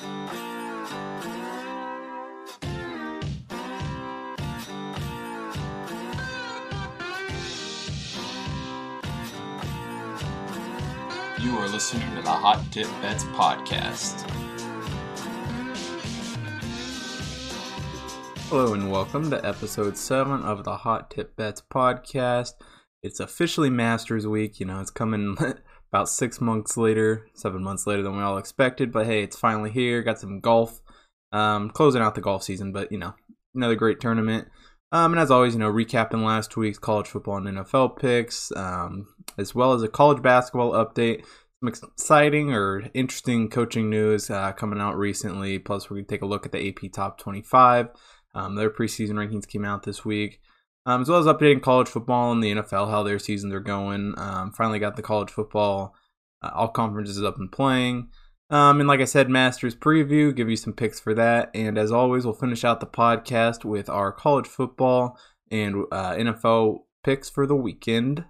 You are listening to the Hot Tip Bets podcast. Hello and welcome to episode 7 of the Hot Tip Bets podcast. It's officially Masters Week. You know, it's coming about six months later, seven months later than we all expected, but hey, it's finally here. Got some golf, um, closing out the golf season, but you know, another great tournament. Um, and as always, you know, recapping last week's college football and NFL picks, um, as well as a college basketball update. Some exciting or interesting coaching news uh, coming out recently. Plus, we're going to take a look at the AP Top 25. Um, their preseason rankings came out this week, um, as well as updating college football and the NFL, how their seasons are going. Um, finally got the college football, uh, all conferences up and playing. Um, and like I said, Masters preview, give you some picks for that. And as always, we'll finish out the podcast with our college football and uh, NFL picks for the weekend.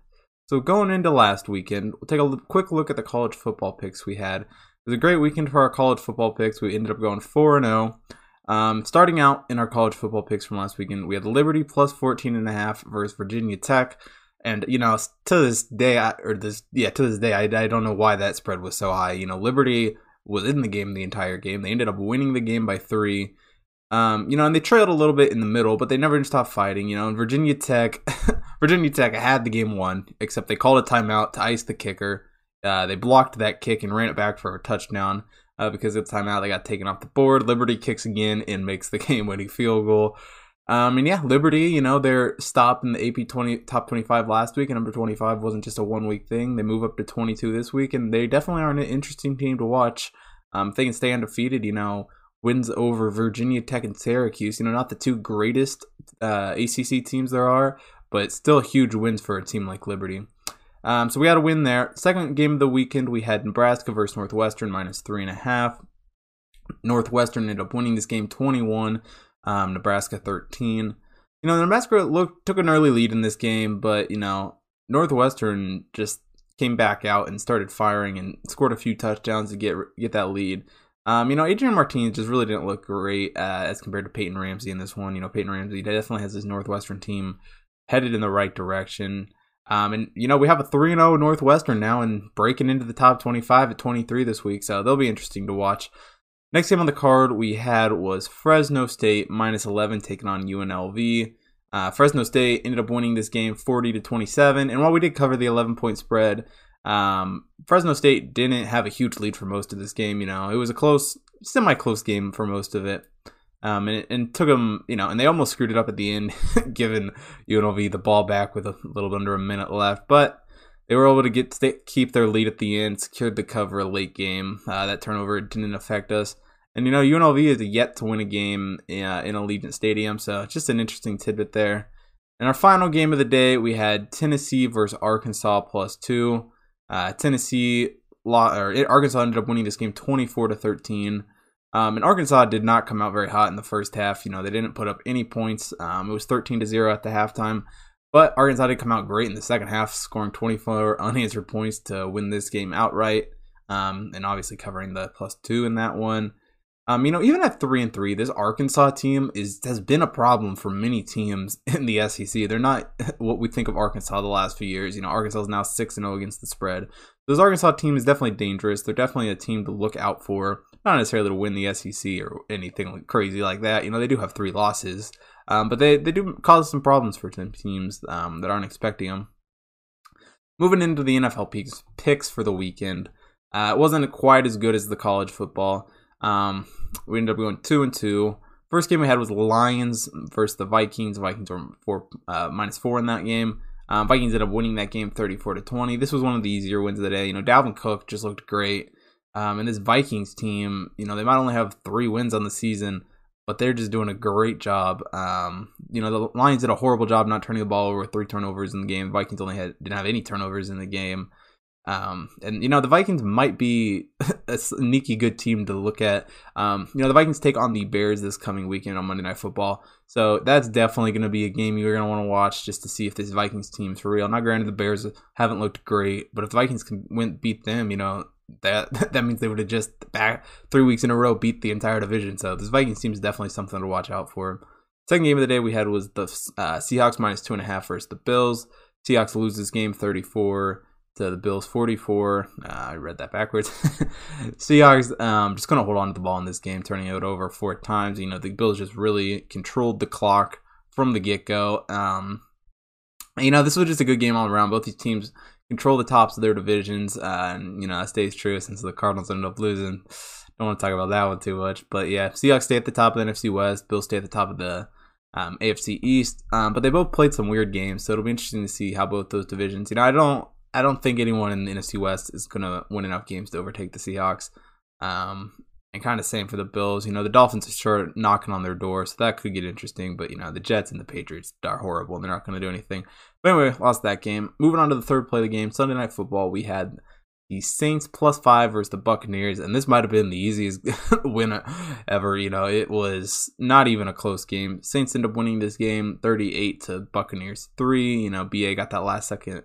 So going into last weekend, we'll take a quick look at the college football picks we had. It was a great weekend for our college football picks. We ended up going 4 0. Um, starting out in our college football picks from last weekend, we had Liberty plus 14 and a half versus Virginia Tech. And you know, to this day, I, or this yeah, to this day, I, I don't know why that spread was so high. You know, Liberty was in the game the entire game. They ended up winning the game by three. Um, you know, and they trailed a little bit in the middle, but they never stopped fighting. You know, and Virginia Tech, Virginia Tech had the game won, except they called a timeout to ice the kicker. Uh, they blocked that kick and ran it back for a touchdown uh, because of the timeout. They got taken off the board. Liberty kicks again and makes the game-winning field goal. Um, and yeah, Liberty, you know, they're stopped in the AP 20 top 25 last week, and number 25 wasn't just a one week thing. They move up to 22 this week, and they definitely are an interesting team to watch. Um, if they can stay undefeated, you know, wins over Virginia Tech and Syracuse, you know, not the two greatest uh, ACC teams there are, but still huge wins for a team like Liberty. Um, so we had a win there. Second game of the weekend, we had Nebraska versus Northwestern minus three and a half. Northwestern ended up winning this game 21 um, Nebraska 13. You know, Nebraska looked took an early lead in this game, but you know, Northwestern just came back out and started firing and scored a few touchdowns to get get that lead. Um, you know, Adrian Martinez just really didn't look great uh, as compared to Peyton Ramsey in this one. You know, Peyton Ramsey definitely has his Northwestern team headed in the right direction. Um, and you know, we have a 3 and 0 Northwestern now and breaking into the top 25 at 23 this week, so they'll be interesting to watch. Next game on the card we had was Fresno State minus 11 taking on UNLV. Uh, Fresno State ended up winning this game 40 to 27, and while we did cover the 11 point spread, um, Fresno State didn't have a huge lead for most of this game. You know, it was a close, semi close game for most of it. Um, and, it, and took them, you know, and they almost screwed it up at the end, giving UNLV the ball back with a little under a minute left. But they were able to get stay, keep their lead at the end, secured the cover late game. Uh, that turnover didn't affect us. And you know, UNLV is yet to win a game uh, in Allegiant Stadium, so just an interesting tidbit there. In our final game of the day, we had Tennessee versus Arkansas plus two. Uh, Tennessee, or Arkansas ended up winning this game 24 to 13. Um, and Arkansas did not come out very hot in the first half. You know, they didn't put up any points. Um, it was 13 to 0 at the halftime. But Arkansas did come out great in the second half, scoring 24 unanswered points to win this game outright. Um, and obviously covering the plus two in that one. Um, you know, even at three and three, this Arkansas team is has been a problem for many teams in the SEC. They're not what we think of Arkansas the last few years. You know, Arkansas is now six and zero oh against the spread. This Arkansas team is definitely dangerous. They're definitely a team to look out for. Not necessarily to win the SEC or anything crazy like that. You know, they do have three losses, um, but they they do cause some problems for teams um, that aren't expecting them. Moving into the NFL picks, picks for the weekend, uh, it wasn't quite as good as the college football. Um, we ended up going two and two. First game we had was Lions versus the Vikings. Vikings were four uh, minus four in that game. Um, Vikings ended up winning that game 34 to 20. This was one of the easier wins of the day. You know, Dalvin Cook just looked great. Um, and this Vikings team, you know, they might only have three wins on the season, but they're just doing a great job. Um, you know, the Lions did a horrible job not turning the ball over three turnovers in the game. Vikings only had didn't have any turnovers in the game. Um, and you know the Vikings might be a sneaky good team to look at. Um, you know the Vikings take on the Bears this coming weekend on Monday Night Football, so that's definitely going to be a game you're going to want to watch just to see if this Vikings team's for real. Now, granted, the Bears haven't looked great, but if the Vikings can win, beat them, you know that that means they would have just back three weeks in a row beat the entire division. So this Vikings team is definitely something to watch out for. Second game of the day we had was the uh, Seahawks minus two and a half versus the Bills. Seahawks lose this game 34 to the Bills 44. Uh, I read that backwards. Seahawks um, just going to hold on to the ball in this game, turning it over four times. You know, the Bills just really controlled the clock from the get go. Um, you know, this was just a good game all around. Both these teams control the tops of their divisions, uh, and you know that stays true since the Cardinals ended up losing. Don't want to talk about that one too much, but yeah, Seahawks stay at the top of the NFC West. Bills stay at the top of the um, AFC East. Um, but they both played some weird games, so it'll be interesting to see how both those divisions. You know, I don't, I don't think anyone in the NFC West is gonna win enough games to overtake the Seahawks. Um, and kind of same for the Bills. You know, the Dolphins are sure knocking on their door, so that could get interesting. But you know, the Jets and the Patriots are horrible, and they're not going to do anything. But anyway, lost that game. Moving on to the third play of the game, Sunday Night Football. We had the Saints plus five versus the Buccaneers, and this might have been the easiest win ever. You know, it was not even a close game. Saints end up winning this game 38 to Buccaneers three. You know, BA got that last second,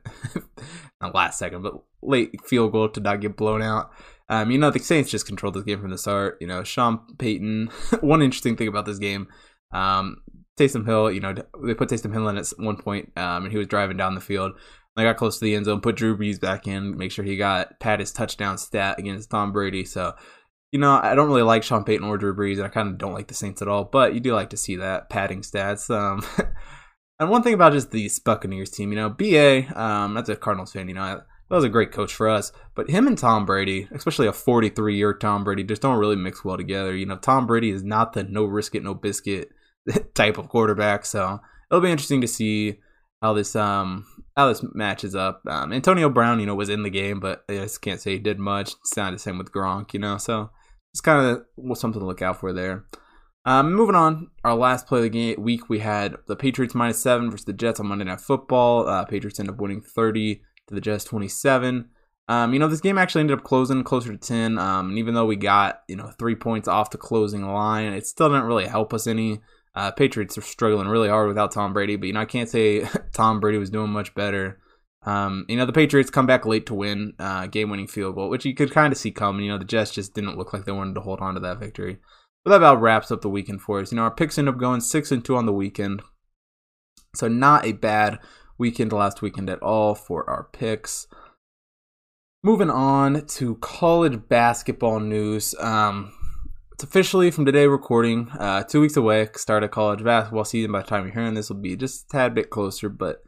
not last second, but late field goal to not get blown out. Um, you know, the Saints just controlled this game from the start. You know, Sean Payton. one interesting thing about this game, um, Taysom Hill. You know, they put Taysom Hill in at one point, um, and he was driving down the field. I got close to the end zone, put Drew Brees back in, make sure he got pat his touchdown stat against Tom Brady. So, you know, I don't really like Sean Payton or Drew Brees, and I kind of don't like the Saints at all. But you do like to see that padding stats. Um, and one thing about just the Buccaneers team, you know, BA, um, that's a Cardinals fan, you know, that was a great coach for us. But him and Tom Brady, especially a 43 year Tom Brady, just don't really mix well together. You know, Tom Brady is not the no risk it, no biscuit type of quarterback. So it'll be interesting to see how this um how this matches up. Um, Antonio Brown, you know, was in the game, but I just can't say he did much. It's not the same with Gronk, you know. So it's kind of something to look out for there. Um, moving on, our last play of the game week, we had the Patriots minus seven versus the Jets on Monday Night Football. Uh, Patriots end up winning 30 to the Jets 27. Um, you know, this game actually ended up closing closer to 10. Um, and even though we got, you know, three points off the closing line, it still didn't really help us any. Uh, Patriots are struggling really hard without Tom Brady, but you know I can't say Tom Brady was doing much better. Um, you know the Patriots come back late to win uh, game-winning field goal, which you could kind of see coming. You know the Jets just didn't look like they wanted to hold on to that victory. But that about wraps up the weekend for us. You know our picks end up going six and two on the weekend, so not a bad weekend last weekend at all for our picks. Moving on to college basketball news. Um, it's officially from today recording, uh, two weeks away. Start of college basketball season. By the time you're hearing this, will be just a tad bit closer, but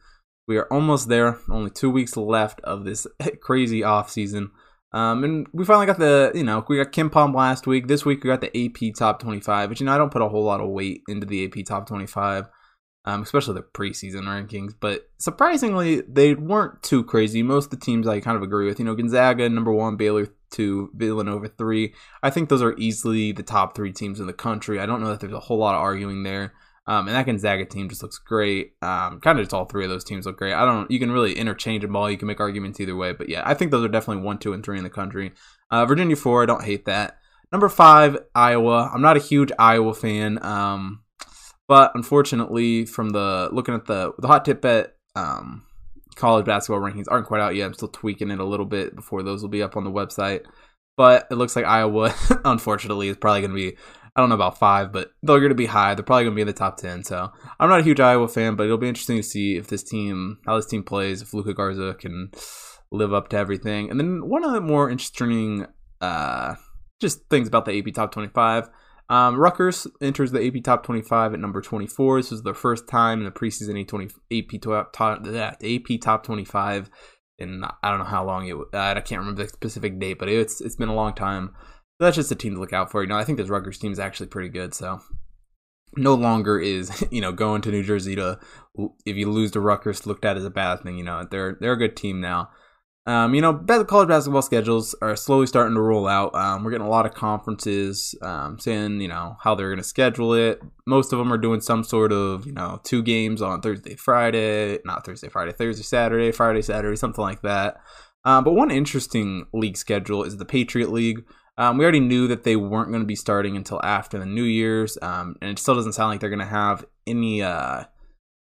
we are almost there. Only two weeks left of this crazy off season. Um, and we finally got the, you know, we got KenPom last week. This week we got the AP Top 25, but you know, I don't put a whole lot of weight into the AP Top 25 um, especially the preseason rankings. But surprisingly, they weren't too crazy. Most of the teams I kind of agree with. You know, Gonzaga number one, Baylor two, Villanova three. I think those are easily the top three teams in the country. I don't know that there's a whole lot of arguing there. Um, and that Gonzaga team just looks great. Um, kind of just all three of those teams look great. I don't. You can really interchange them all. You can make arguments either way. But yeah, I think those are definitely one, two, and three in the country. Uh, Virginia four. I don't hate that. Number five, Iowa. I'm not a huge Iowa fan. Um, but unfortunately, from the looking at the the hot tip bet um, college basketball rankings aren't quite out yet. I'm still tweaking it a little bit before those will be up on the website. But it looks like Iowa, unfortunately, is probably going to be I don't know about five, but they're going to be high. They're probably going to be in the top ten. So I'm not a huge Iowa fan, but it'll be interesting to see if this team, how this team plays, if Luka Garza can live up to everything. And then one of the more interesting, uh, just things about the AP Top 25. Um, Rutgers enters the AP Top 25 at number 24. This was their first time in the preseason AP, top, top, AP Top 25 and I don't know how long it. I can't remember the specific date, but it's it's been a long time. So that's just a team to look out for. You know, I think this Rutgers team is actually pretty good. So no longer is you know going to New Jersey to if you lose to Rutgers looked at as a bad thing. You know, they're they're a good team now. Um, you know, college basketball schedules are slowly starting to roll out. Um, we're getting a lot of conferences um, saying, you know, how they're going to schedule it. Most of them are doing some sort of, you know, two games on Thursday, Friday, not Thursday, Friday, Thursday, Saturday, Friday, Saturday, something like that. Um, but one interesting league schedule is the Patriot League. Um, we already knew that they weren't going to be starting until after the New Year's, um, and it still doesn't sound like they're going to have any uh,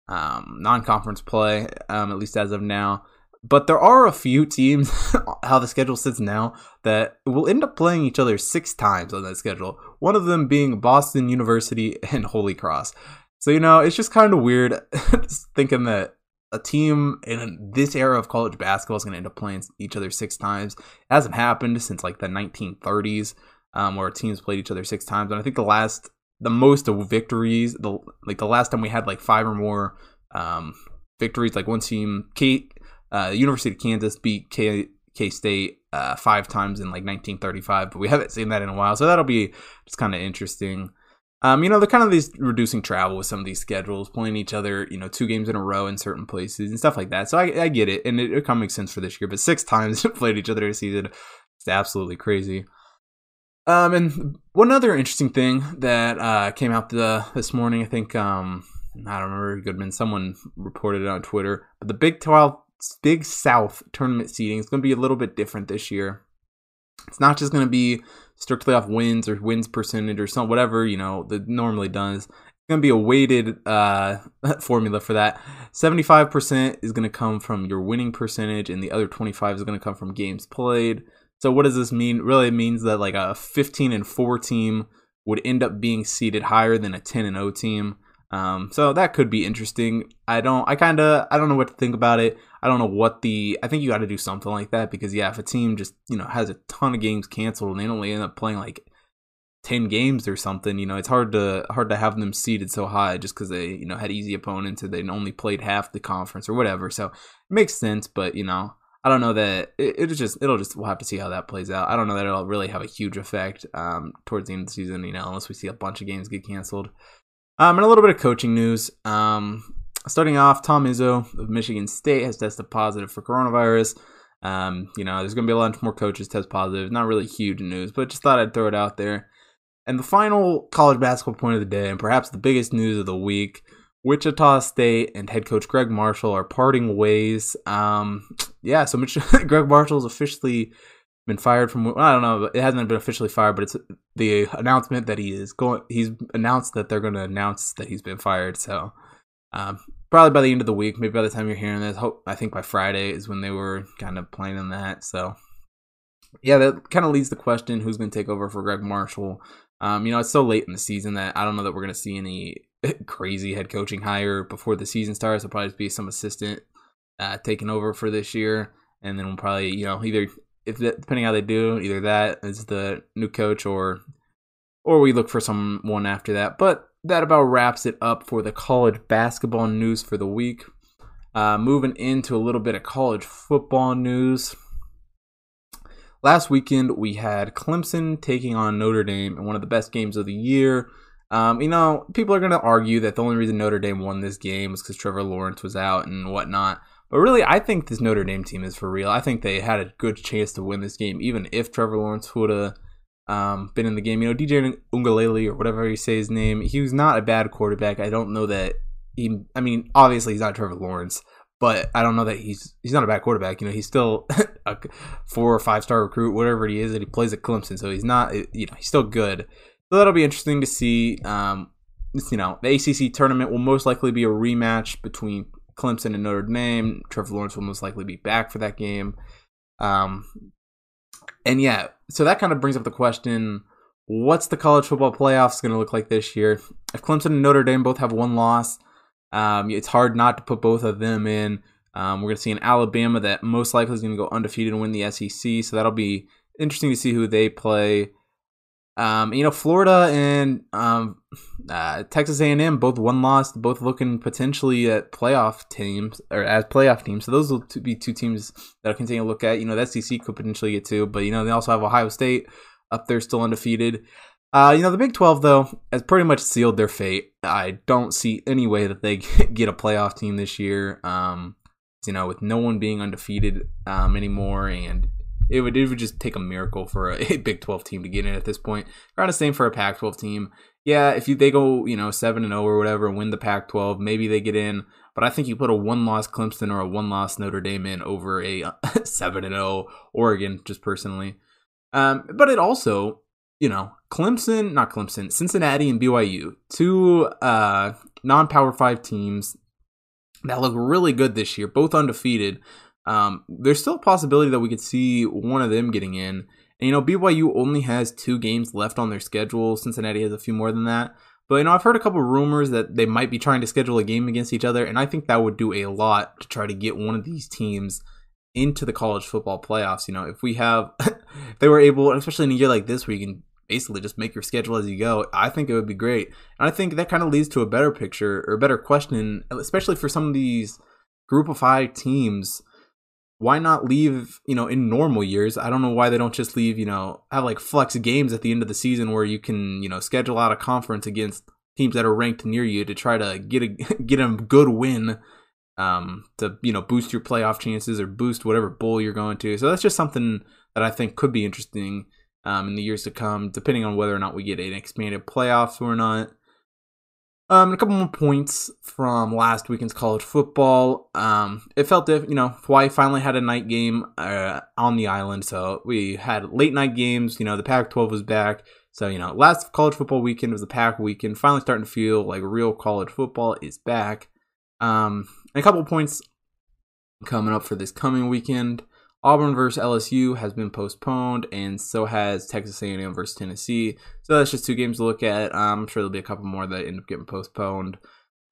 non-conference play, at least as of now. But there are a few teams, how the schedule sits now, that will end up playing each other six times on that schedule. One of them being Boston University and Holy Cross. So, you know, it's just kind of weird thinking that a team in this era of college basketball is going to end up playing each other six times. It hasn't happened since like the 1930s, um, where teams played each other six times. And I think the last, the most of victories, the like the last time we had like five or more um, victories, like one team, K, uh, University of Kansas beat K K State uh, five times in like 1935, but we haven't seen that in a while. So that'll be just kind of interesting. Um, you know, they're kind of these reducing travel with some of these schedules, playing each other, you know, two games in a row in certain places and stuff like that. So I, I get it, and it, it kind of makes sense for this year. But six times played each other this season, it's absolutely crazy. Um, and one other interesting thing that uh, came out the, this morning, I think, um, I don't remember Goodman, someone reported it on Twitter, but the Big 12, Big South tournament seeding is going to be a little bit different this year. It's not just going to be strictly off wins or wins percentage or some whatever you know that normally does. It's going to be a weighted uh, formula for that. Seventy-five percent is going to come from your winning percentage, and the other twenty-five is going to come from games played. So what does this mean? Really, it means that like a fifteen and four team would end up being seeded higher than a ten and O team. Um, so that could be interesting. I don't, I kind of, I don't know what to think about it. I don't know what the, I think you got to do something like that because yeah, if a team just, you know, has a ton of games canceled and they only end up playing like 10 games or something, you know, it's hard to, hard to have them seeded so high just because they, you know, had easy opponents or they only played half the conference or whatever. So it makes sense, but you know, I don't know that it, it's just it'll just we'll have to see how that plays out. I don't know that it'll really have a huge effect um, towards the end of the season, you know, unless we see a bunch of games get canceled. Um, and a little bit of coaching news. Um, starting off, Tom Izzo of Michigan State has tested positive for coronavirus. Um, you know, there's going to be a lot more coaches test positive. Not really huge news, but just thought I'd throw it out there. And the final college basketball point of the day, and perhaps the biggest news of the week Wichita State and head coach Gregg Marshall are parting ways. Um, yeah, so Mich- Gregg Marshall is officially been fired from. I don't know. It hasn't been officially fired, but it's the announcement that he is going. He's announced that they're going to announce that he's been fired. So um, probably by the end of the week, maybe by the time you're hearing this, hope I think by Friday is when they were kind of planning that. So yeah, that kind of leads the question: Who's going to take over for Gregg Marshall? Um, you know, it's so late in the season that I don't know that we're going to see any crazy head coaching hire before the season starts. It'll probably be some assistant uh, taking over for this year, and then we'll probably you know either if depending how they do, either that is the new coach or or we look for someone after that. But that about wraps it up for the college basketball news for the week. Uh, moving into a little bit of college football news. Last weekend we had Clemson taking on Notre Dame in one of the best games of the year. Um, you know, people are going to argue that the only reason Notre Dame won this game was because Trevor Lawrence was out and whatnot. But really, I think this Notre Dame team is for real. I think they had a good chance to win this game, even if Trevor Lawrence would have um, been in the game. You know, DJ Uiagalelei or whatever you say his name, he was not a bad quarterback. I don't know that he. I mean, obviously he's not Trevor Lawrence, but I don't know that he's he's not a bad quarterback. You know, he's still a four or five star recruit, whatever he is, that he plays at Clemson. So he's not. You know, he's still good. So that'll be interesting to see. Um, you know, the ACC tournament will most likely be a rematch between Clemson and Notre Dame. Trevor Lawrence will most likely be back for that game. Um, and yeah, so that kind of brings up the question what's the college football playoffs going to look like this year? If Clemson and Notre Dame both have one loss, um, it's hard not to put both of them in. Um, we're going to see an Alabama that most likely is going to go undefeated and win the SEC, so that'll be interesting to see who they play. Um, you know, Florida and um, uh, Texas A&M both one loss, both looking potentially at playoff teams or as playoff teams. So those will be two teams that I'll continue to look at. You know, the SEC could potentially get two, but you know they also have Ohio State up there still undefeated. Uh, you know, the Big 12 though has pretty much sealed their fate. I don't see any way that they get a playoff team this year. Um, you know, with no one being undefeated um, anymore and it would it would just take a miracle for a, Big 12 team to get in at this point. Around the same for a Pac 12 team. Yeah, if you they go, you know, 7 and 0 or whatever win the Pac 12, maybe they get in, but I think you put a one-loss Clemson or a one-loss Notre Dame in over a 7 and 0 Oregon just personally. Um, but it also, you know, Clemson, not Clemson, Cincinnati and BYU, two uh non-power 5 teams that look really good this year, both undefeated um, there's still a possibility that we could see one of them getting in. And you know, BYU only has two games left on their schedule. Cincinnati has a few more than that. But you know, I've heard a couple rumors that they might be trying to schedule a game against each other, and I think that would do a lot to try to get one of these teams into the college football playoffs. You know, if we have, if they were able, especially in a year like this where you can basically just make your schedule as you go, I think it would be great. And I think that kind of leads to a better picture or a better question, especially for some of these group of five teams why not leave, you know, in normal years? I don't know why they don't just leave, you know, have like flex games at the end of the season where you can, you know, schedule out a conference against teams that are ranked near you to try to get a get a good win um to, you know, boost your playoff chances or boost whatever bowl you're going to. So that's just something that I think could be interesting um in the years to come depending on whether or not we get an expanded playoffs or not. Um, a couple more points from last weekend's college football. Um, it felt if you know Hawaii finally had a night game uh, on the island, so we had late night games. You know the Pac-12 was back, so you know last college football weekend was the Pac weekend. Finally starting to feel like real college football is back. Um, a couple points coming up for this coming weekend. Auburn versus LSU has been postponed, and so has Texas A&M versus Tennessee. So that's just two games to look at. I'm sure there'll be a couple more that end up getting postponed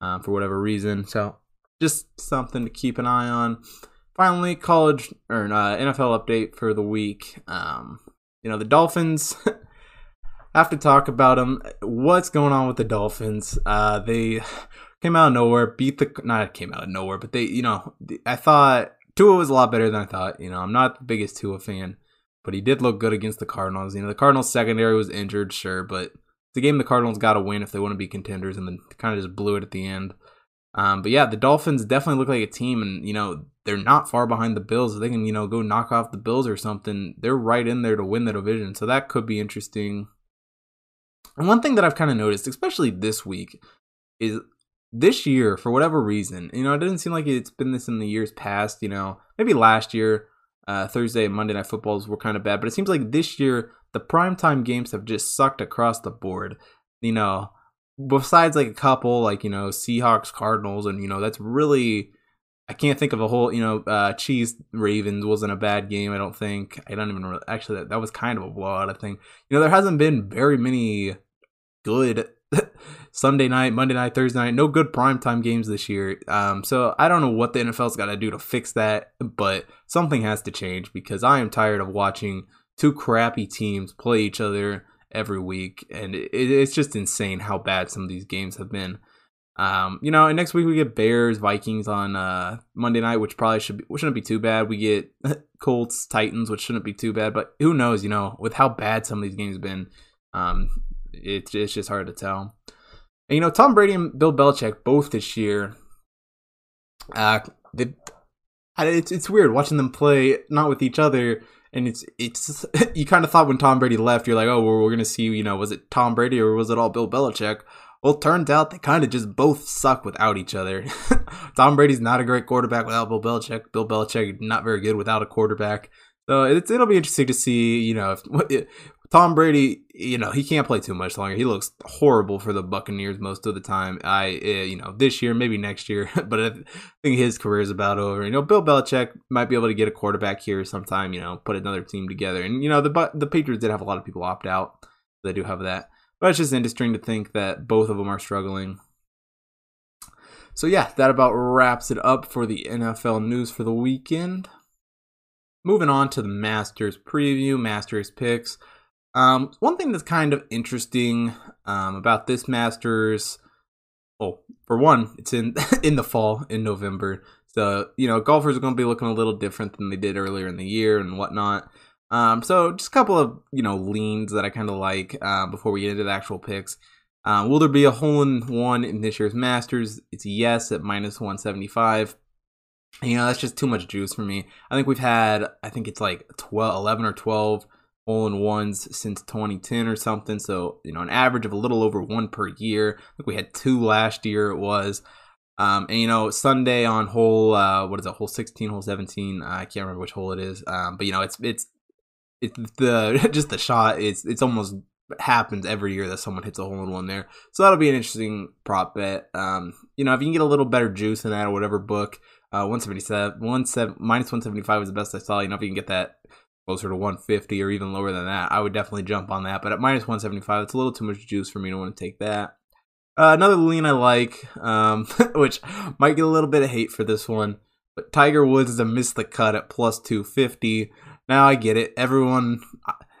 um, for whatever reason. So just something to keep an eye on. Finally, college or uh, NFL update for the week. Um, you know the Dolphins. have to talk about them. What's going on with the Dolphins? Uh, they came out of nowhere, beat the not came out of nowhere, but they, you know, I thought Tua was a lot better than I thought. You know, I'm not the biggest Tua fan, but he did look good against the Cardinals. You know, the Cardinals secondary was injured, sure, but the game the Cardinals got to win if they want to be contenders, and then kind of just blew it at the end. Um, but yeah, the Dolphins definitely look like a team, and you know they're not far behind the Bills. If they can, you know, go knock off the Bills or something, they're right in there to win the division. So that could be interesting. And one thing that I've kind of noticed, especially this week, is this year, for whatever reason, you know, it doesn't seem like it's been this in the years past. You know, maybe last year, uh, Thursday and Monday night footballs were kind of bad, but it seems like this year the primetime games have just sucked across the board. You know, besides like a couple, like you know, Seahawks, Cardinals, and you know, that's really. I can't think of a whole, you know, uh, Chiefs Ravens wasn't a bad game. I don't think. I don't even really, actually that, that was kind of a blowout. I think you know there hasn't been very many good Sunday night, Monday night, Thursday night. No good primetime games this year. Um, so I don't know what the NFL's got to do to fix that, but something has to change because I am tired of watching two crappy teams play each other every week, and it, it's just insane how bad some of these games have been. Um, you know, and next week we get Bears Vikings on uh, Monday night, which probably should be, shouldn't be too bad. We get Colts Titans, which shouldn't be too bad, but who knows? You know, with how bad some of these games have been, um, it's it's just hard to tell. And, you know, Tom Brady and Bill Belichick both this year. Uh, they, it's it's weird watching them play not with each other, and it's it's you kind of thought when Tom Brady left, you're like, oh, we're, we're gonna see, you know, was it Tom Brady or was it all Bill Belichick? Well, turns out they kind of just both suck without each other. Tom Brady's not a great quarterback without Bill Belichick. Bill Belichick not very good without a quarterback. So it'll be interesting to see, you know, if, Tom Brady, you know, he can't play too much longer. He looks horrible for the Buccaneers most of the time. I, uh, you know, this year, maybe next year, but I think his career is about over. You know, Bill Belichick might be able to get a quarterback here sometime. You know, put another team together, and you know, the the Patriots did have a lot of people opt out. They do have that, but it's just interesting to think that both of them are struggling. So yeah, that about wraps it up for the NFL news for the weekend. Moving on to the Masters preview, Masters picks. Um, one thing that's kind of interesting um, about this Masters, oh, for one, it's in in the fall in November, so you know golfers are going to be looking a little different than they did earlier in the year and whatnot. Um, so just a couple of you know leans that I kind of like uh, before we get into the actual picks. Um, will there be a hole in one in this year's Masters? It's yes at minus 175. you know, that's just too much juice for me. I think we've had, I think it's like 12, 11 or 12 hole in ones since 2010 or something. So, you know, an average of a little over one per year. I think we had two last year, it was. Um, and you know, Sunday on hole, uh, what is it, hole 16, hole 17? I can't remember which hole it is. Um, but you know, it's, it's, it's the, just the shot, it's, it's almost happens every year that someone hits a hole in one there. So that'll be an interesting prop bet. Um, you know, if you can get a little better juice in that or whatever book, Uh, 177, 17, minus 175 was the best I saw. You know, if you can get that closer to 150 or even lower than that, I would definitely jump on that. But at minus 175, it's a little too much juice for me to want to take that. Uh, another lean I like, um, which might get a little bit of hate for this one, but Tiger Woods is a miss the cut at plus 250. Now I get it. Everyone,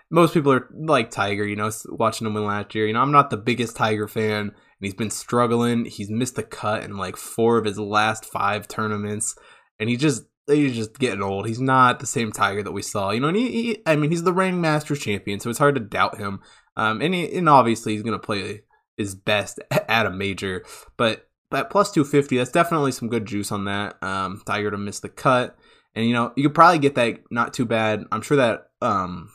most people are like Tiger, you know, watching him win last year. You know, I'm not the biggest Tiger fan, and he's been struggling. He's missed the cut in like four of his last five tournaments, and he just he's just getting old. He's not the same Tiger that we saw. You know, and he, he I mean, he's the reigning Masters champion, so it's hard to doubt him. Um, and he, and obviously he's gonna play his best at a major, but at plus 250, that's definitely some good juice on that. Um, Tiger to miss the cut. And you know, you could probably get that not too bad. I'm sure that um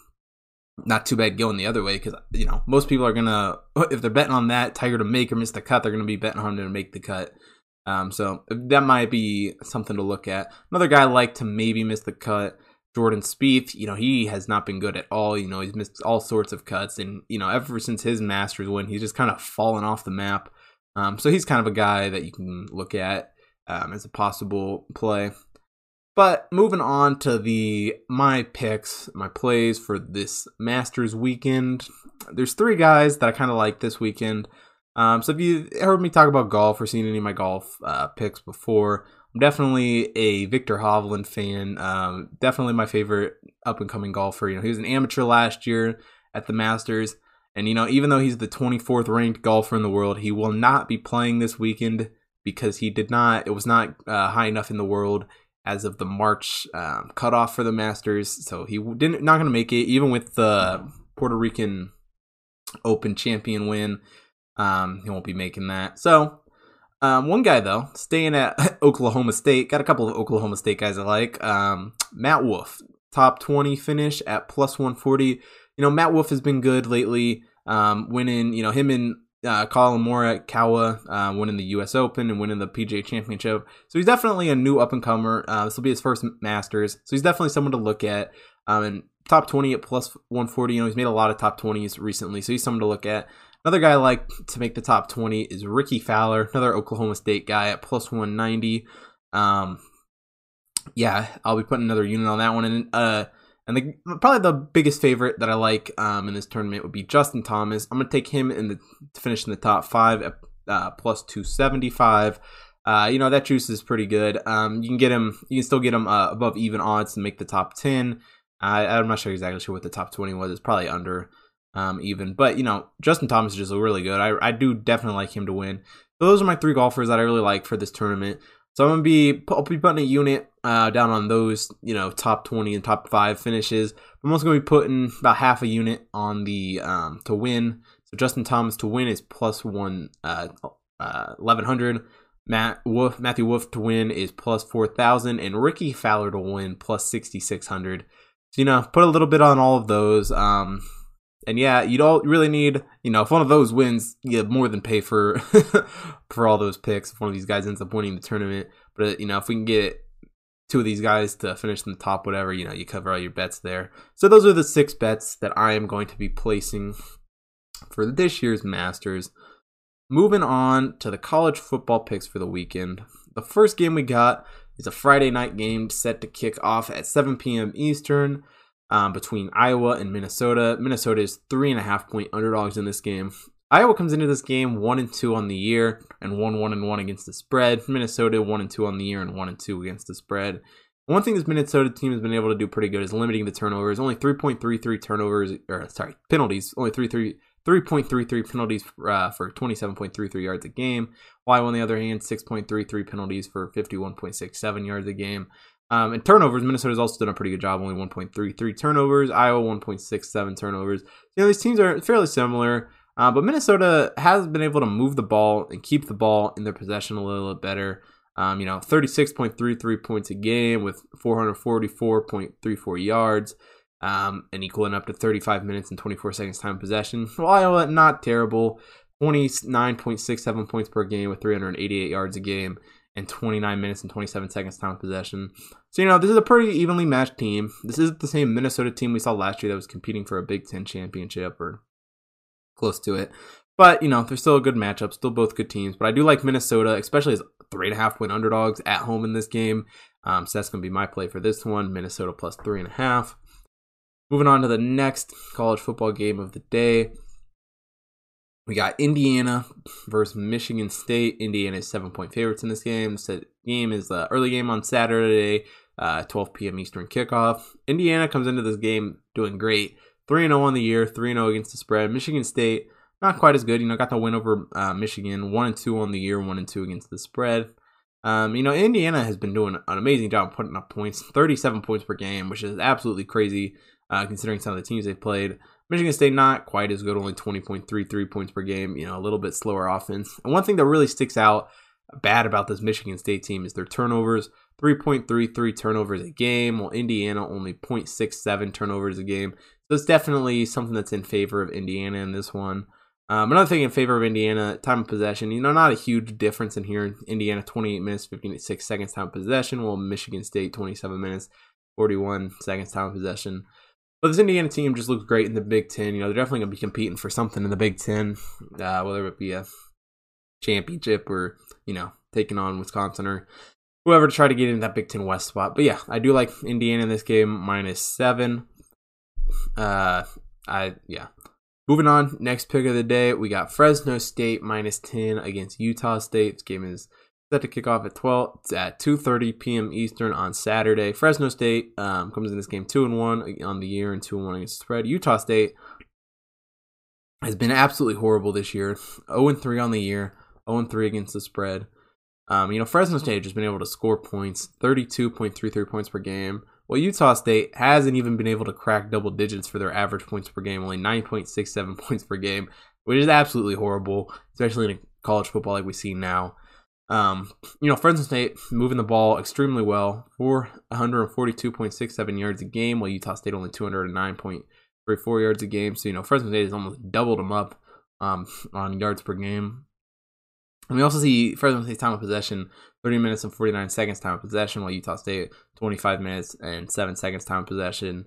not too bad going the other way because you know most people are gonna if they're betting on that Tiger to make or miss the cut, they're gonna be betting on him to make the cut. Um, so that might be something to look at. Another guy I like to maybe miss the cut. Jordan Spieth, you know, he has not been good at all. You know, he's missed all sorts of cuts, and you know, ever since his Masters win, he's just kind of fallen off the map. Um, so he's kind of a guy that you can look at um, as a possible play. But moving on to the my picks, my plays for this Masters weekend. There's three guys that I kind of like this weekend. Um, so if you heard me talk about golf or seen any of my golf uh, picks before, I'm definitely a Viktor Hovland fan. Um, definitely my favorite up and coming golfer. You know, he was an amateur last year at the Masters, and you know, even though he's the 24th ranked golfer in the world, he will not be playing this weekend because he did not. It was not uh, high enough in the world as of the March um, cutoff for the Masters. So he didn't not going to make it, even with the Puerto Rican Open champion win. Um, he won't be making that. So um, one guy though, staying at Oklahoma State, got a couple of Oklahoma State guys I like. Um, Matt Wolff, top twenty finish at plus one forty. You know, Matt Wolff has been good lately. Um, winning, you know, him and uh, Collin Morikawa uh, winning the U.S. Open and winning the PGA Championship. So he's definitely a new up and comer. Uh, this will be his first Masters, so he's definitely someone to look at. Um, and top 20 at plus 140. You know, he's made a lot of top 20s recently, so he's someone to look at. Another guy I like to make the top 20 is Rickie Fowler, another Oklahoma State guy at plus 190. Um, yeah, I'll be putting another unit on that one. And uh, and the, probably the biggest favorite that I like um, in this tournament would be Justin Thomas. I'm gonna take him in the to finish in the top five at uh, plus 275. Uh, you know that juice is pretty good. Um, you can get him. You can still get him uh, above even odds to make the top 10. I, I'm not sure exactly sure what the top 20 was. It's probably under um, even. But you know, Justin Thomas is just really good. I, I do definitely like him to win. So those are my three golfers that I really like for this tournament. So I'm gonna be I'll be putting a unit uh, down on those you know top 20 and top five finishes. I'm also gonna be putting about half a unit on the um, to win. So Justin Thomas to win is plus one uh, uh, 1100. Matt Wolff, Matthew Wolff to win is plus 4,000, and Rickie Fowler to win plus 6,600. So, you know, put a little bit on all of those. Um, and yeah, you don't really need, you know, if one of those wins, you more than pay for for all those picks. If one of these guys ends up winning the tournament, but you know, if we can get two of these guys to finish in the top, whatever, you know, you cover all your bets there. So those are the six bets that I am going to be placing for this year's Masters. Moving on to the college football picks for the weekend. The first game we got is a Friday night game set to kick off at 7 p.m. Eastern um, between Iowa and Minnesota. Minnesota is three and a half point underdogs in this game. Iowa comes into this game one and two on the year and one one and one against the spread. Minnesota one and two on the year and one and two against the spread. One thing this Minnesota team has been able to do pretty good is limiting the turnovers. Only 3.33 turnovers, or sorry, penalties. Only 3.33 penalties uh, for 27.33 yards a game. While on the other hand, 6.33 penalties for 51.67 yards a game. Um, and turnovers, Minnesota's also done a pretty good job, only 1.33 turnovers. Iowa 1.67 turnovers. You know, these teams are fairly similar, uh, but Minnesota has been able to move the ball and keep the ball in their possession a little bit better. Um, you know, 36.33 points a game with 444.34 yards, um, and equaling up to 35 minutes and 24 seconds time possession. Well, Iowa, not terrible. 29.67 points per game with 388 yards a game and 29 minutes and 27 seconds time of possession. So, you know, this is a pretty evenly matched team. This isn't the same Minnesota team we saw last year that was competing for a Big Ten championship or close to it. But, you know, they're still a good matchup, still both good teams. But I do like Minnesota, especially as three and a half point underdogs at home in this game. Um, so that's going to be my play for this one. Minnesota plus three and a half. Moving on to the next college football game of the day. We got Indiana versus Michigan State. Indiana is seven point favorites in this game. This game is the early game on Saturday, uh, 12 p.m. Eastern kickoff. Indiana comes into this game doing great. 3 0 on the year, 3 0 against the spread. Michigan State, not quite as good. You know, got the win over uh, Michigan, 1 and 2 on the year, 1 and 2 against the spread. Um, you know, Indiana has been doing an amazing job putting up points, 37 points per game, which is absolutely crazy uh, considering some of the teams they've played. Michigan State not quite as good, only 20.33 points per game, you know, a little bit slower offense. And one thing that really sticks out bad about this Michigan State team is their turnovers. 3.33 turnovers a game, while Indiana only 0.67 turnovers a game. So it's definitely something that's in favor of Indiana in this one. Um, another thing in favor of Indiana, time of possession. You know, not a huge difference in here. Indiana 28 minutes, 56 seconds time of possession, while Michigan State 27 minutes, 41 seconds time of possession. But this Indiana team just looks great in the Big Ten. You know, they're definitely going to be competing for something in the Big Ten, uh, whether it be a championship or, you know, taking on Wisconsin or whoever to try to get into that Big Ten West spot. But yeah, I do like Indiana in this game, minus seven. Uh, I, yeah. Moving on, next pick of the day, we got Fresno State minus 10 against Utah State. This game is set to kick off at 12 at 2:30 p.m. Eastern on Saturday. Fresno State um, comes in this game two and one on the year and two and one against the spread. Utah State has been absolutely horrible this year. 0 and 3 on the year, 0 and 3 against the spread. Um, you know, Fresno State has been able to score points, 32.33 points per game. Well, Utah State hasn't even been able to crack double digits for their average points per game, only 9.67 points per game, which is absolutely horrible, especially in college football like we see now. Um, you know, Fresno State moving the ball extremely well, 442.67 yards a game, while Utah State only 209.34 yards a game. So, you know, Fresno State has almost doubled them up um, on yards per game. And we also see Fresno State's time of possession 30 minutes and 49 seconds time of possession, while Utah State 25 minutes and 7 seconds time of possession.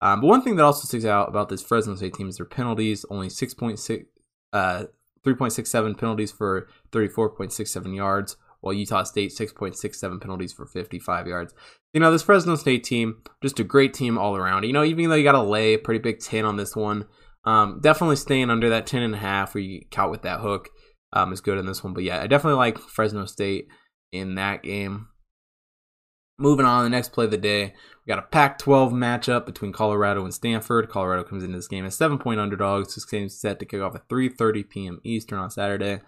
Um, but one thing that also sticks out about this Fresno State team is their penalties, only 6.6. Uh, 3.67 penalties for 34.67 yards, while Utah State 6.67 penalties for 55 yards. You know, this Fresno State team, just a great team all around. You know, even though you got to lay a pretty big 10 on this one, um, definitely staying under that 10 and a half where you count with that hook um, is good in this one. But yeah, I definitely like Fresno State in that game. Moving on, the next play of the day, we got a Pac 12 matchup between Colorado and Stanford. Colorado comes into this game as seven point underdogs. This game is set to kick off at 3.30 p.m. Eastern on Saturday.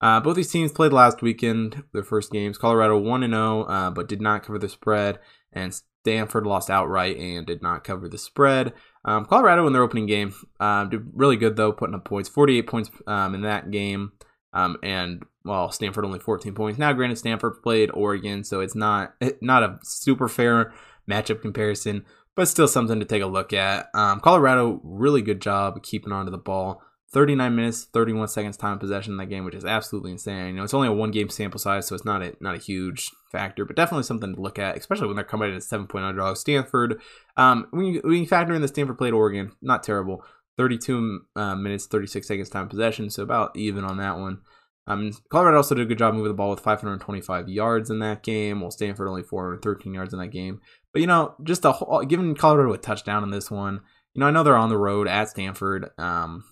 Uh, both these teams played last weekend, their first games. Colorado 1 0, uh, but did not cover the spread, and Stanford lost outright and did not cover the spread. Um, Colorado in their opening game uh, did really good, though, putting up points 48 points um, in that game. Um, and well, Stanford only 14 points. Now, granted, Stanford played Oregon, so it's not not a super fair matchup comparison, but still something to take a look at. Um, Colorado, really good job keeping onto the ball. 39 minutes, 31 seconds time possession in that game, which is absolutely insane. You know, it's only a one game sample size, so it's not a not a huge factor, but definitely something to look at, especially when they're coming in at seven point underdog. Stanford, um, when you, when you factor in the Stanford played Oregon, not terrible. 32 uh, minutes, 36 seconds time possession, so about even on that one. Um, Colorado also did a good job moving the ball with 525 yards in that game, while Stanford only 413 yards in that game. But you know, just a whole, giving Colorado a touchdown in this one. You know, I know they're on the road at Stanford, um,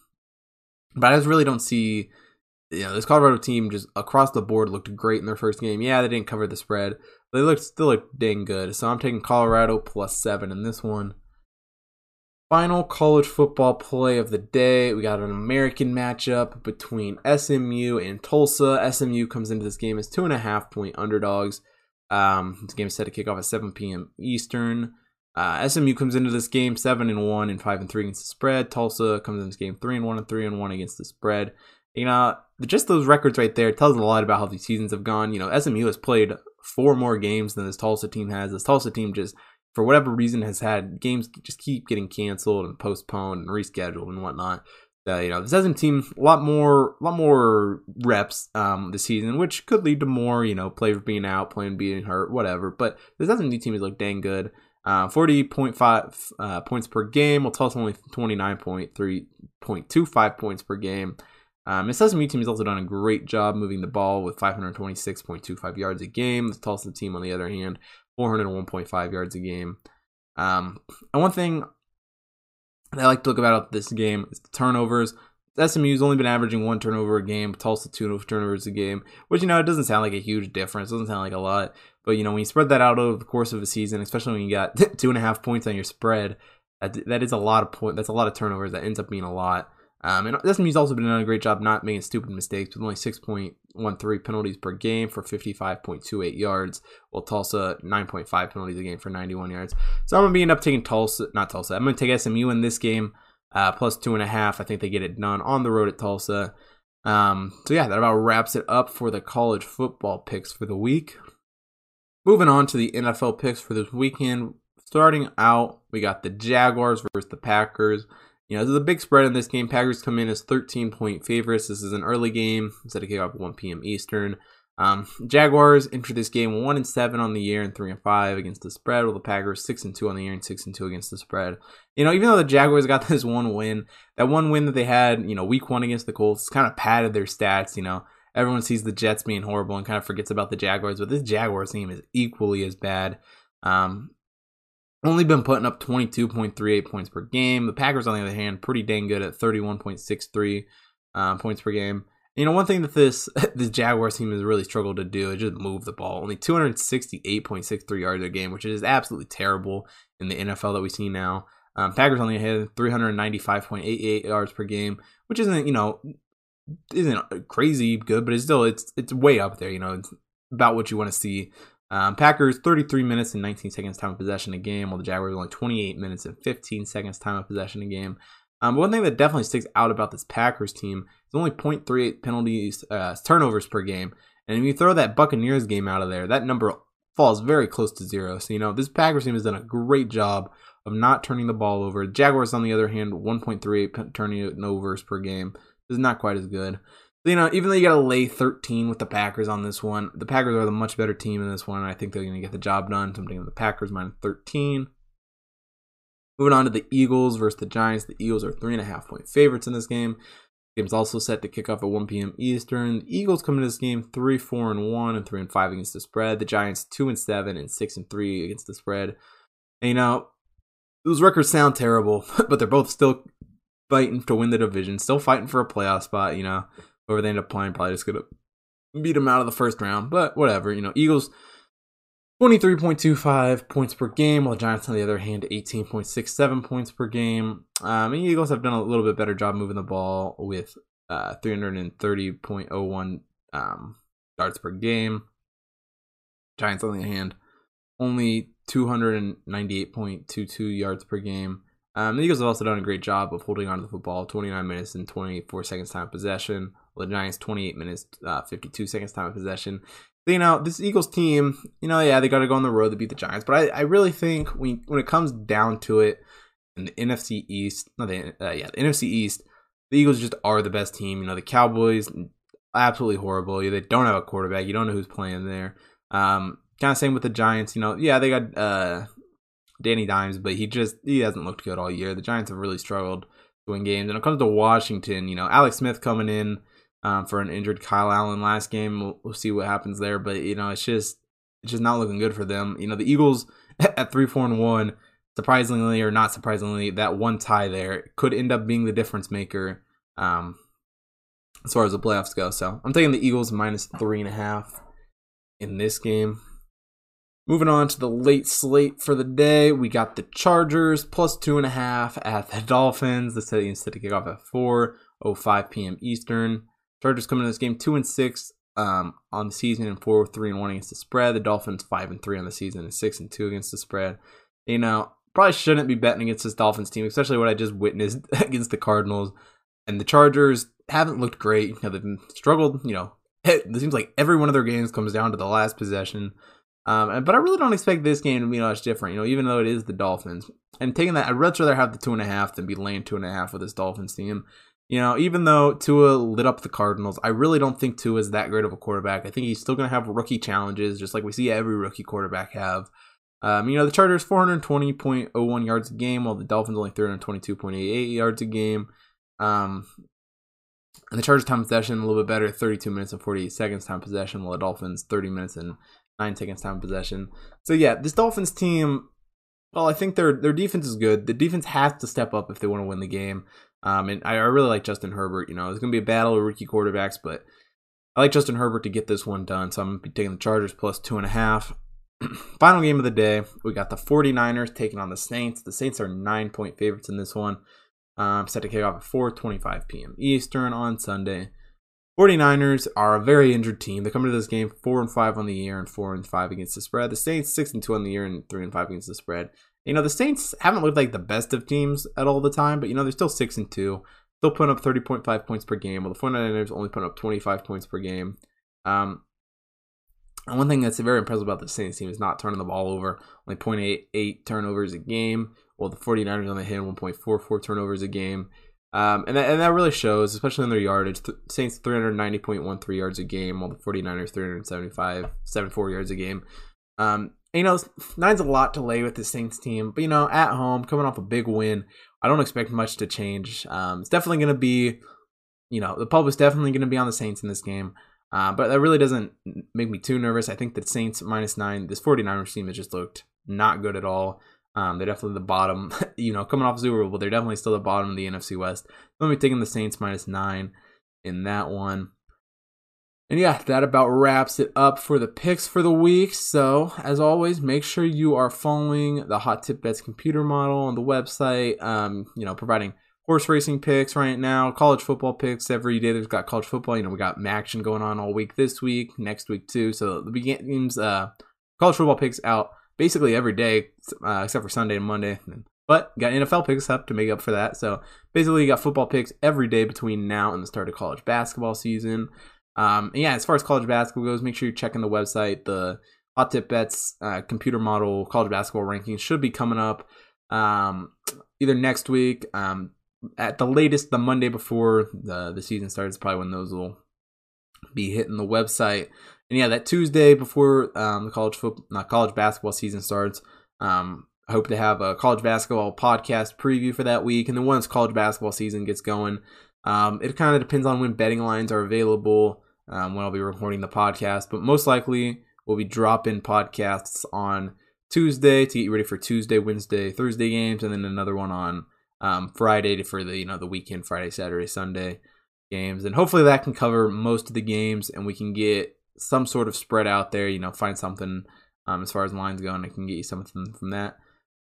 but I just really don't see. You know, this Colorado team just across the board looked great in their first game. Yeah, they didn't cover the spread, but they looked still look dang good. So I'm taking Colorado plus seven in this one. Final college football play of the day. We got an American matchup between SMU and Tulsa. SMU comes into this game as two and a half point underdogs. Um, this game is set to kick off at 7 p.m. Eastern. Uh, SMU comes into this game seven and one and five and three against the spread. Tulsa comes in this game three and one and three and one against the spread. You know, just those records right there tells a lot about how these seasons have gone. You know, SMU has played four more games than this Tulsa team has. This Tulsa team just for whatever reason has had games just keep getting canceled and postponed and rescheduled and whatnot. Uh, you know, this doesn't seem a lot more, a lot more reps um, this season, which could lead to more, you know, players being out, playing being hurt, whatever. But this doesn't team is look dang good. Uh, 40.5 uh, points per game. Well, Tulsa only 29.3.25 points per game. Um, the SMU team has also done a great job moving the ball with 526.25 yards a game. The Tulsa team, on the other hand, 401.5 yards a game. Um, and one thing I like to look about this game is the turnovers. SMU's only been averaging one turnover a game, Tulsa two turnovers a game, which you know it doesn't sound like a huge difference, doesn't sound like a lot, but you know when you spread that out over the course of a season, especially when you got two and a half points on your spread, that, that is a lot of point. That's a lot of turnovers. That ends up being a lot. Um, and SMU's also been doing a great job not making stupid mistakes with only 6.13 penalties per game for 55.28 yards, while Tulsa 9.5 penalties a game for 91 yards. So I'm gonna be end up taking Tulsa, not Tulsa. I'm gonna take SMU in this game uh, plus two and a half. I think they get it done on the road at Tulsa. Um, so yeah, that about wraps it up for the college football picks for the week. Moving on to the NFL picks for this weekend. Starting out, we got the Jaguars versus the Packers. You know, there's a big spread in this game. Packers come in as 13 point favorites. This is an early game instead of kickoff at 1 p.m. Eastern. Um, Jaguars enter this game one and seven on the year and three and five against the spread, while the Packers six and two on the year and six and two against the spread. You know, even though the Jaguars got this one win, that one win that they had, you know, week one against the Colts, kind of padded their stats. You know, everyone sees the Jets being horrible and kind of forgets about the Jaguars, but this Jaguars team is equally as bad. Um, only been putting up 22.38 points per game. The Packers, on the other hand, pretty dang good at 31.63 uh, points per game. You know, one thing that this this Jaguars team has really struggled to do is just move the ball. Only 268.63 yards a game, which is absolutely terrible in the NFL that we see now. Um, Packers only had 395.88 yards per game, which isn't you know isn't crazy good, but it's still it's it's way up there. You know, it's about what you want to see um, Packers 33 minutes and 19 seconds time of possession a game, while the Jaguars only 28 minutes and 15 seconds time of possession a game. Um, one thing that definitely sticks out about this Packers team is only 0.38 penalties uh, turnovers per game, and if you throw that Buccaneers game out of there, that number falls very close to zero. So you know this Packers team has done a great job of not turning the ball over. Jaguars, on the other hand, 1.38 turnovers per game is not quite as good you know, even though you got to lay 13 with the Packers on this one, the Packers are the much better team in this one. I think they're going to get the job done. So I'm the Packers minus 13. Moving on to the Eagles versus the Giants. The Eagles are three and a half point favorites in this game. The game's also set to kick off at 1 p.m. Eastern. The Eagles come into this game three, four, and one, and three and five against the spread. The Giants two and seven and six and three against the spread. And, you know, those records sound terrible, but they're both still fighting to win the division, still fighting for a playoff spot. You know, whoever they end up playing probably just gonna beat them out of the first round. But whatever, you know, Eagles 23.25 points per game, while the Giants, on the other hand, 18.67 points per game. Um, and Eagles have done a little bit better job moving the ball with uh, 330.01 um, yards per game. Giants, on the other hand, only 298.22 yards per game. Um, the Eagles have also done a great job of holding on to the football, 29 minutes and 24 seconds time possession. The Giants 28 minutes, uh, 52 seconds time of possession. So, you know, this Eagles team, you know, yeah, they got to go on the road to beat the Giants, but I, I really think when when it comes down to it, in the NFC East, not the uh, yeah, the NFC East, the Eagles just are the best team. You know, the Cowboys absolutely horrible. They don't have a quarterback. You don't know who's playing there. Um, kind of same with the Giants. You know, yeah, they got uh, Danny Dimes, but he just he hasn't looked good all year. The Giants have really struggled to win games. And when it comes to Washington, you know, Alex Smith coming in um, for an injured Kyle Allen last game. We'll, we'll, see what happens there, but you know, it's just it's just not looking good for them. You know, the Eagles at three, four, and one, surprisingly or not surprisingly, that one tie there could end up being the difference maker um, as far as the playoffs go. So I'm taking the Eagles minus three and a half in this game. Moving on to the late slate for the day, we got the Chargers plus two and a half at the Dolphins. The setting is set to kick off at 4 05 p.m. Eastern. Chargers coming to this game two and six um, on the season and four three and one against the spread. The Dolphins five and three on the season and six and two against the spread. You know, probably shouldn't be betting against this Dolphins team, especially what I just witnessed against the Cardinals. And the Chargers haven't looked great. You know, they've struggled. You know, it seems like every one of their games comes down to the last possession. Um, but I really don't expect this game to be much different. You know, even though it is the Dolphins, and taking that, I'd much rather have the two and a half than be laying two and a half with this Dolphins team. You know, even though Tua lit up the Cardinals, I really don't think Tua is that great of a quarterback. I think he's still going to have rookie challenges, just like we see every rookie quarterback have. Um, you know, the Chargers 420.01 yards a game, while the Dolphins only 322.88 yards a game. Um, And the Chargers time possession a little bit better, 32 minutes and 48 seconds time possession, while the Dolphins 30 minutes and 9 seconds time possession. So yeah, this Dolphins team, well, I think their their defense is good. The defense has to step up if they want to win the game. Um, and I, I really like Justin Herbert. You know, it's going to be a battle of rookie quarterbacks, but I like Justin Herbert to get this one done. So I'm going to be taking the Chargers plus two and a half. Final game of the day, we got the 49ers taking on the Saints. The Saints are nine point favorites in this one. Um, set to kick off at 4:25 p.m. Eastern on Sunday. 49ers are a very injured team. They come into this game four and five on the year and four and five against the spread. The Saints six and two on the year and three and five against the spread. You know the Saints haven't looked like the best of teams at all the time, but you know they're still six and two, still putting up 30.5 points per game. While the 49ers only putting up 25 points per game. Um, and one thing that's very impressive about the Saints team is not turning the ball over. Only 0.88 turnovers a game, while the 49ers on the hand 1.44 turnovers a game. Um, and, that, and that really shows, especially in their yardage. Th- Saints 390.13 yards a game, while the 49ers 375, 74 yards a game. Um, you know, nine's a lot to lay with the Saints team, but you know, at home, coming off a big win, I don't expect much to change. Um, it's definitely going to be, you know, the public's definitely going to be on the Saints in this game. Uh, but that really doesn't make me too nervous. I think that Saints minus nine, this 49ers team has just looked not good at all. Um, they're definitely the bottom, you know, coming off Super Bowl, but they're definitely still the bottom of the NFC West. I'm going to be taking the Saints minus nine in that one. And yeah, that about wraps it up for the picks for the week. So, as always, make sure you are following the Hot Tip Bets computer model on the website. Um, you know, providing horse racing picks right now, college football picks every day. There's got college football. You know, we got action going on all week this week, next week too. So the games, uh, college football picks out basically every day, uh, except for Sunday and Monday. But got NFL picks up to make up for that. So basically, you got football picks every day between now and the start of college basketball season. Um, yeah, as far as college basketball goes, make sure you're checking the website. The Hot Tip Bets uh, computer model college basketball rankings should be coming up um, either next week, um, at the latest, the Monday before the the season starts. Probably when those will be hitting the website. And yeah, that Tuesday before um, the college football, not college basketball season starts. Um, I hope to have a college basketball podcast preview for that week, and then once college basketball season gets going, um, it kind of depends on when betting lines are available, um, when I'll be recording the podcast. But most likely, we'll be dropping podcasts on Tuesday to get you ready for Tuesday, Wednesday, Thursday games, and then another one on um, Friday for the you know the weekend, Friday, Saturday, Sunday games, and hopefully that can cover most of the games, and we can get some sort of spread out there. You know, find something um, as far as lines go, and I can get you something from that.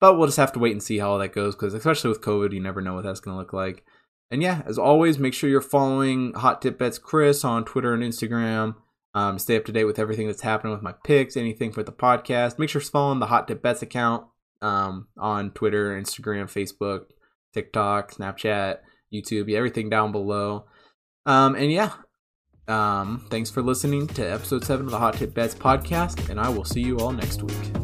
But we'll just have to wait and see how all that goes, because especially with COVID, you never know what that's going to look like. And yeah, as always, make sure you're following Hot Tip Bets Chris on Twitter and Instagram. Um, stay up to date with everything that's happening with my picks, anything for the podcast. Make sure you're following the Hot Tip Bets account um, on Twitter, Instagram, Facebook, TikTok, Snapchat, YouTube, everything down below. Um, and yeah, um, thanks for listening to episode seven of the Hot Tip Bets podcast, and I will see you all next week.